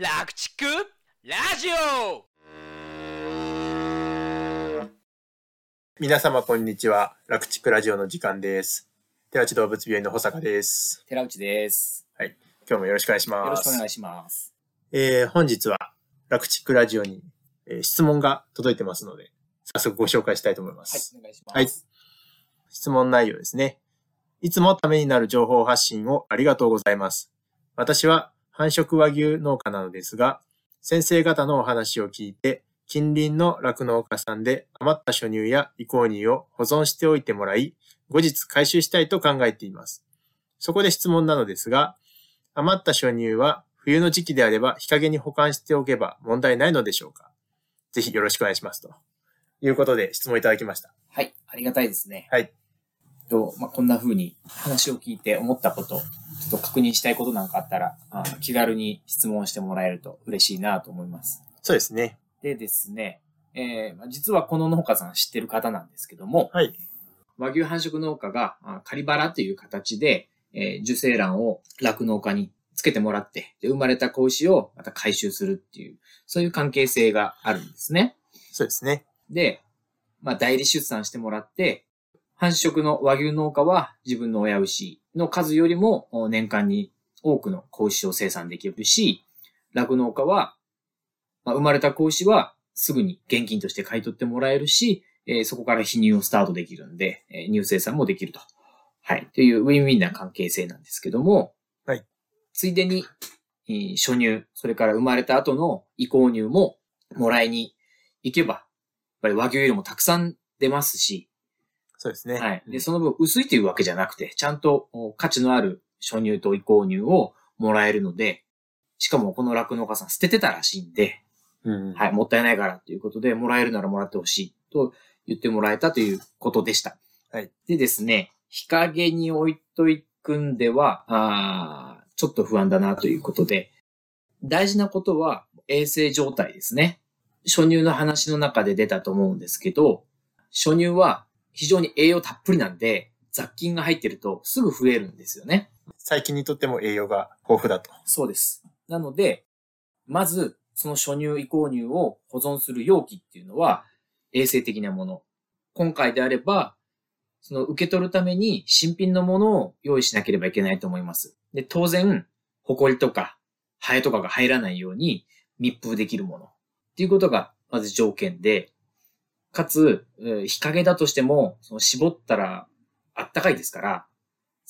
楽畜ラジオ皆様こんにちは。楽畜ラジオの時間です。寺内動物病院の保坂です。寺内です。今日もよろしくお願いします。よろしくお願いします。えー本日は楽畜ラジオに、えー質問が届いてますので、早速ご紹介したいと思いまはいす。、お願いします。はい質問内容ですね。いつもためになる情報発信をありがとうございます。私は繁殖和牛農家なのですが、先生方のお話を聞いて、近隣の酪農家さんで余った初乳や移行乳を保存しておいてもらい、後日回収したいと考えています。そこで質問なのですが、余った初乳は冬の時期であれば日陰に保管しておけば問題ないのでしょうか？ぜひよろしくお願いします。ということで質問いただきました。はい、ありがたいですね。はい。と、まあ、こんな風に話を聞いて思ったこと、ちょっと確認したいことなんかあったら、あ気軽に質問してもらえると嬉しいなと思います。そうですね。でですね、えーまあ実はこの農家さん知ってる方なんですけども、はい。和牛繁殖農家があ仮腹という形で、えー受精卵を酪農家につけてもらって、で生まれた子牛をまた回収するっていう、そういう関係性があるんですね。そうですね。で、まあ、代理出産してもらって、繁殖の和牛農家は自分の親牛の数よりもお年間に多くの子牛を生産できるし、酪農家は、まあ、生まれた子牛はすぐに現金として買い取ってもらえるし、えーそこから泌乳をスタートできるんで、えー乳生産もできると。はい。というウィンウィンな関係性なんですけども、はい。ついでに、えー初乳、それから生まれた後の移行乳ももらいに行けば、やっぱり和牛よりもたくさん出ますし、そうですね。はい。で、その分薄いというわけじゃなくて、ちゃんとお価値のある初乳と移行乳をもらえるので、しかもこの酪農家さん捨ててたらしいんで、うん。はい、もったいないからということで、もらえるならもらってほしいと言ってもらえたということでした。はい。でですね、日陰に置いとくんでは、あーちょっと不安だなということで、大事なことは衛生状態ですね。初乳の話の中で出たと思うんですけど、初乳は非常に栄養たっぷりなんで、雑菌が入ってるとすぐ増えるんですよね。細菌にとっても栄養が豊富だと。そうです。なので、まず、その初乳移行乳を保存する容器っていうのは、衛生的なもの。今回であれば、その受け取るために新品のものを用意しなければいけないと思います。で、当然、埃とか、ハエとかが入らないように密封できるもの。っていうことが、まず条件で、かつ、えー日陰だとしても、その絞ったらあったかいですから、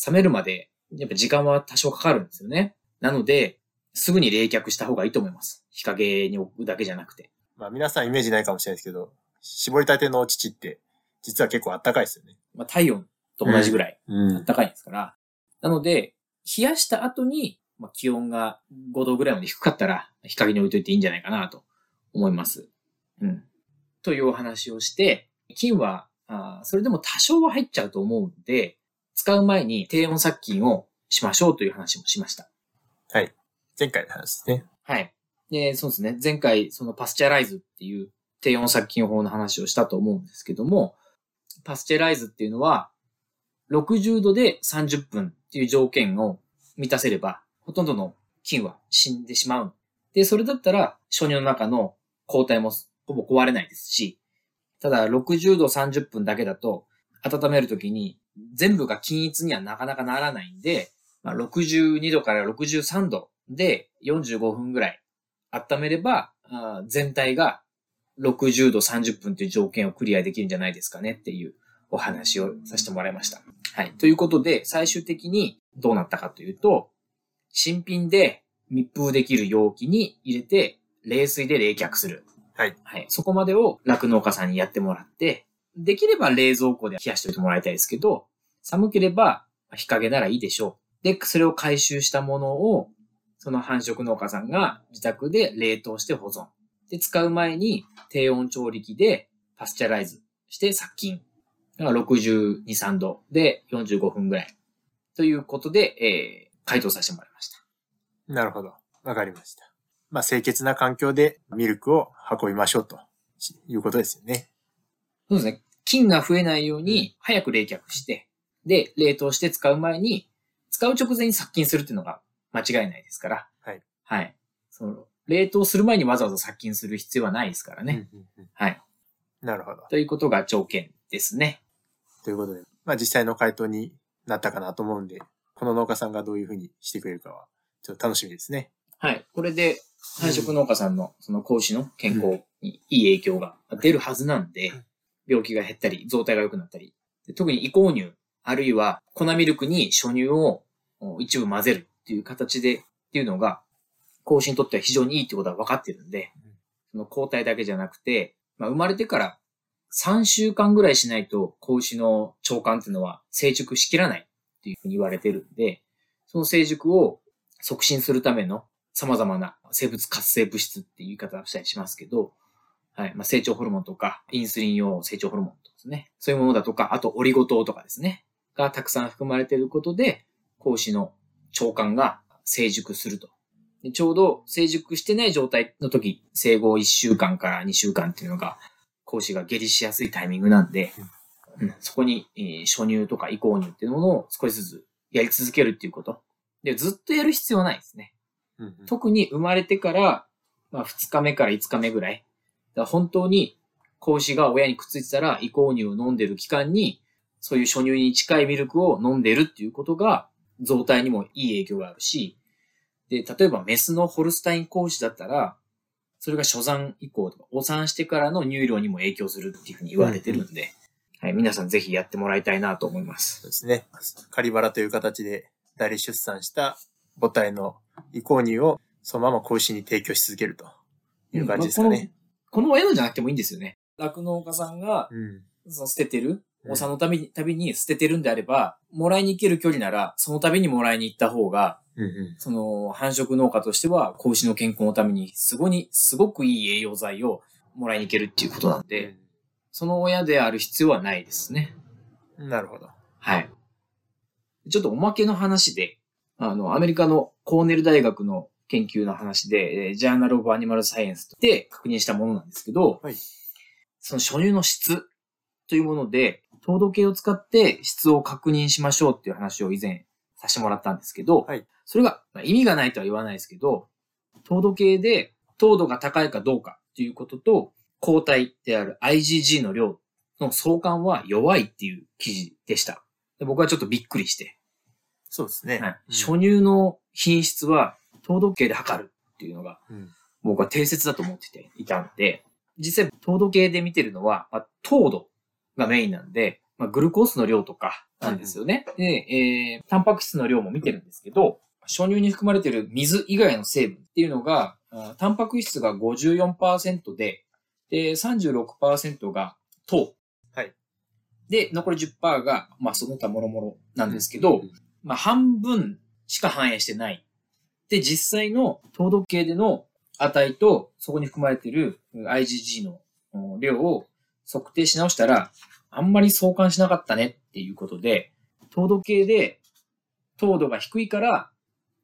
冷めるまで、やっぱ時間は多少かかるんですよね。なので、すぐに冷却した方がいいと思います。日陰に置くだけじゃなくて。まあ皆さんイメージないかもしれないですけど、絞りたての乳って実は結構あったかいですよね。まあ、体温と同じぐらいうん。暖かいんですから。なので、冷やした後に、まあ、気温が5度ぐらいまで低かったら、日陰に置いといていいんじゃないかなと思います。うん。というお話をして、菌は、それでも多少は入っちゃうと思うんで、使う前に低温殺菌をしましょうという話もしました。はい。前回の話ですね。はい。で、そうですね。前回、そのパスチャライズっていう低温殺菌法の話をしたと思うんですけども、パスチャライズっていうのは、60度で30分っていう条件を満たせれば、ほとんどの菌は死んでしまう。で、それだったら、初乳の中の抗体もほぼ壊れないですし、ただ、60度30分だけだと、温めるときに、全部が均一にはなかなかならないんで、まあ、62度から63度で45分ぐらい温めれば、あ全体が60度30分という条件をクリアできるんじゃないですかねっていうお話をさせてもらいました。はい。ということで、最終的にどうなったかというと、新品で密封できる容器に入れて、冷水で冷却する。はい。はい。そこまでを酪農家さんにやってもらって、できれば冷蔵庫で冷やしておいてもらいたいですけど、寒ければ日陰ならいいでしょう。で、それを回収したものを、その繁殖農家さんが自宅で冷凍して保存。で、使う前に低温調理器でパスチャライズして殺菌。だから62、3度で45分ぐらい。ということで、えー、回答させてもらいました。なるほど。わかりました。まあ清潔な環境でミルクを運びましょうということですよね。そうですね。菌が増えないように早く冷却して、で、冷凍して使う前に、使う直前に殺菌するっていうのが間違いないですから。はい。はい。その、冷凍する前にわざわざ殺菌する必要はないですからね。うんうんうんはい。なるほど。ということが条件ですね。ということで、まあ実際の回答になったかなと思うんで、この農家さんがどういうふうにしてくれるかは、ちょっと楽しみですね。はい。これで、繁殖農家さんのその子牛の健康にいい影響が出るはずなんでうん、病気が減ったり、増体が良くなったり、で特に移行乳、あるいは粉ミルクに初乳をお一部混ぜるっていう形で、っていうのが、子牛にとっては非常にいいってことは分かってるんでうん、その抗体だけじゃなくて、まあ、生まれてから3週間ぐらいしないと子牛の腸管っていうのは成熟しきらないっていうふうに言われてるんで、その成熟を促進するための様々な生物活性物質っていう言い方をしたりしますけど、はい。まあ、成長ホルモンとか、インスリン用成長ホルモンとかですね。そういうものだとか、あとオリゴ糖とかですね。がたくさん含まれていることで、子牛の腸管が成熟すると。でちょうど成熟してない状態の時、生後1週間から2週間っていうのが、子牛が下痢しやすいタイミングなんで、うんそこに、えー初乳とか移行乳っていうものを少しずつやり続けるっていうこと。で、ずっとやる必要はないですね。うんうん特に生まれてから、まあ、2日目から5日目ぐらい。だ本当に子牛が親にくっついてたら移行乳を飲んでる期間に、そういう初乳に近いミルクを飲んでるっていうことが、増体にもいい影響があるし、で、例えばメスのホルスタイン子牛だったら、それが初産以降とか、お産してからの乳量にも影響するっていうふうに言われてるんで、はい、皆さんぜひやってもらいたいなと思います。そうですね。仮腹という形で代理出産した母体の移行乳をそのまま子牛に提供し続けるという感じですかね。この親のじゃなくてもいいんですよね。酪農家さんが、うん。その捨ててる、うんお産のたびに、たびに捨ててるんであれば、もらいに行ける距離なら、そのたびにもらいに行った方が、うんうん。その繁殖農家としては、子牛の健康のために、すごに、すごくいい栄養剤をもらいに行けるっていうことなんで、その親である必要はないですね。うんなるほど。はい。ちょっとおまけの話で、あの、アメリカのコーネル大学の研究の話で、えージャーナル・オブ・アニマル・サイエンスで確認したものなんですけど、はい。その初乳の質というもので、糖度計を使って質を確認しましょうっていう話を以前させてもらったんですけど、はい。それがまあ意味がないとは言わないですけど、糖度計で糖度が高いかどうかっていうことと、抗体である IgG の量の相関は弱いっていう記事でした。で僕はちょっとびっくりして、そうですね。はいうん初乳の品質は糖度計で測るっていうのがうん僕は定説だと思ってていたんで、実際糖度計で見てるのは、まあ、糖度がメインなんで、まあ、グルコースの量とかなんですよね。で、えー、タンパク質の量も見てるんですけど、初乳に含まれてる水以外の成分っていうのが、あタンパク質が54%で、で、36%が糖。はい。で、残り10%が、まあ、その他もろもろなんですけど、まあ、半分しか反映してない。で、実際の糖度計での値と、そこに含まれている IgG の量を測定し直したら、あんまり相関しなかったねっていうことで、糖度計で糖度が低いから、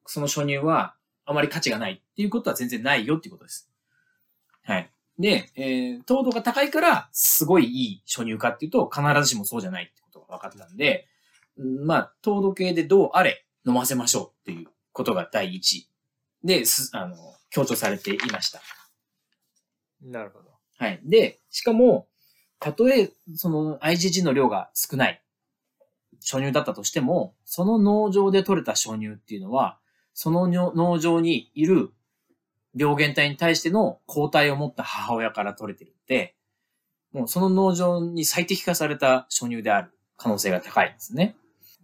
その初乳はあまり価値がないっていうことは全然ないよっていうことです。はい。で、えー糖度が高いから、すごいいい初乳かっていうと、必ずしもそうじゃないってことが分かったんで、まあ、糖度計でどうあれ飲ませましょうっていうことが第一で、す、あの、強調されていました。なるほど。はい。で、しかも、たとえ、その IgG の量が少ない初乳だったとしても、その農場で取れた初乳っていうのは、その農農場にいる病原体に対しての抗体を持った母親から取れてるんで、もうその農場に最適化された初乳である可能性が高いんですね。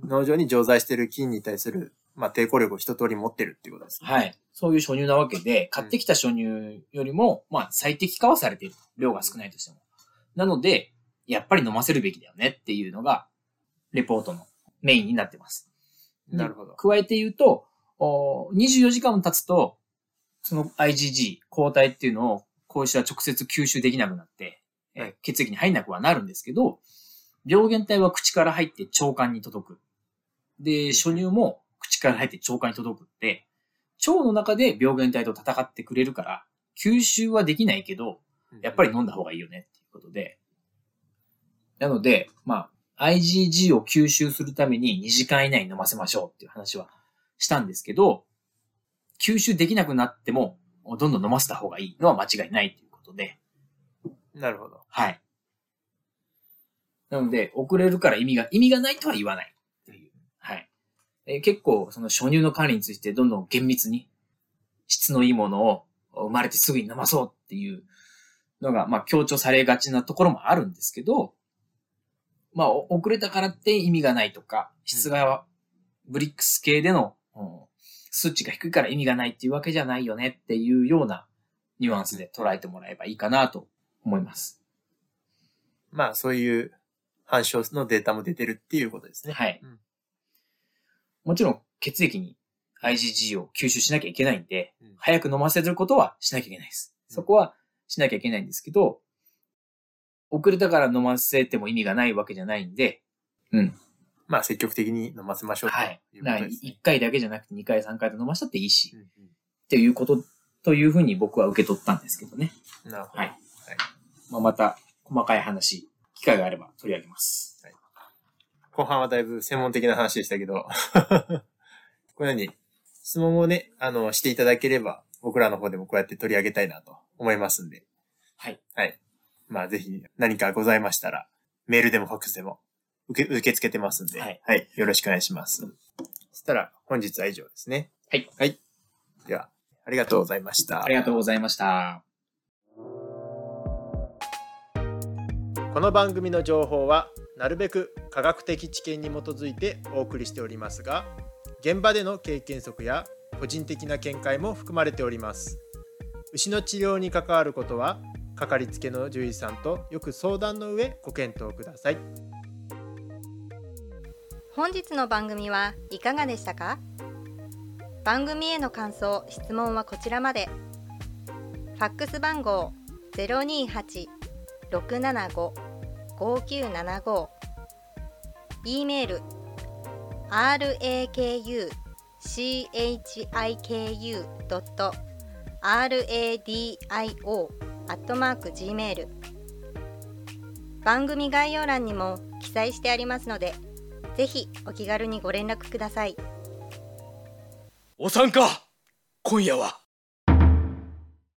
農場に常在している菌に対する、まあ、抵抗力を一通り持ってるっていうことですね。はい。そういう初乳なわけで、買ってきた初乳よりも、まあ、最適化はされている。量が少ないとしても。なので、やっぱり飲ませるべきだよねっていうのが、レポートのメインになってます。なるほど。加えて言うと、お24時間経つと、その IgG、抗体っていうのを、子牛は直接吸収できなくなって、えーはい血液に入んなくはなるんですけど、病原体は口から入って腸管に届く。で、初乳も口から入って腸管に届くって、腸の中で病原体と戦ってくれるから、吸収はできないけど、やっぱり飲んだ方がいいよねっていうことで。なので、まあ、IgG を吸収するために2時間以内に飲ませましょうっていう話はしたんですけど、吸収できなくなっても、どんどん飲ませた方がいいのは間違いないということで、なるほど。はい。なので、遅れるから意味が、意味がないとは言わない。えー結構、その初乳の管理についてどんどん厳密に、質のいいものを生まれてすぐに飲まそうっていうのが、まあ強調されがちなところもあるんですけど、まあお遅れたからって意味がないとか、質がブリックス系での、うん数値が低いから意味がないっていうわけじゃないよねっていうようなニュアンスで捉えてもらえばいいかなと思います。まあ、そういう反証のデータも出てるっていうことですね。はい。うんもちろん血液に IgG を吸収しなきゃいけないんで、うん早く飲ませることはしなきゃいけないです。うんそこはしなきゃいけないんですけど、遅れたから飲ませても意味がないわけじゃないんで、うん。まあ、積極的に飲ませましょうとはい。ね。1回だけじゃなくて2回3回と飲ましたっていいし、うんっていうことというふうに僕は受け取ったんですけどね。うんなるほど。はい。まあ、また細かい話、機会があれば取り上げます。後半はだいぶ専門的な話でしたけど、このように質問をね、あの、していただければ、僕らの方でもこうやって取り上げたいなと思いますんで、はい。はい。まあ、ぜひ何かございましたら、メールでもファックスでも受け、受け付けてますんで、はいよろしくお願いします。そしたら、本日は以上ですね。はい。はい。では、ありがとうございましたあ。りがとうございました。この番組の情報はなるべく科学的知見に基づいてお送りしておりますが現場での経験則や個人的な見解も含まれております。牛の治療に関わることはかかりつけの獣医さんとよく相談の上ご検討ください。本日の番組はいかがでしたか？番組への感想・質問はこちらまで。ファックス番号028-675 5975 e メール。Rakuchiku.radio.gmail 番組概要欄にも記載してありますのでぜひお気軽にご連絡ください。お参加。今夜は。